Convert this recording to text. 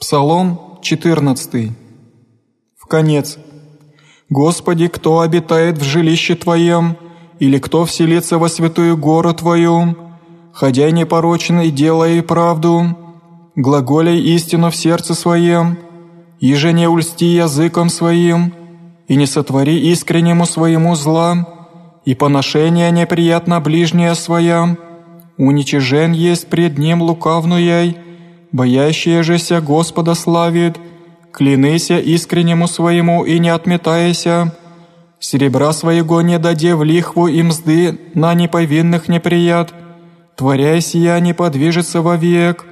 Псалом 14. В конец. «Господи, кто обитает в жилище Твоем, или кто вселится во святую гору Твою, ходя непорочно делая правду, глаголяй истину в сердце своем, иже не ульсти языком своим, и не сотвори искреннему своему зла, и поношение неприятно ближнее своя, уничижен есть пред ним лукавнуяй, боящие жеся Господа славит, клянися искреннему своему и не отметаяся, серебра своего не даде в лихву и мзды на неповинных неприят, творяй сия не подвижется вовек,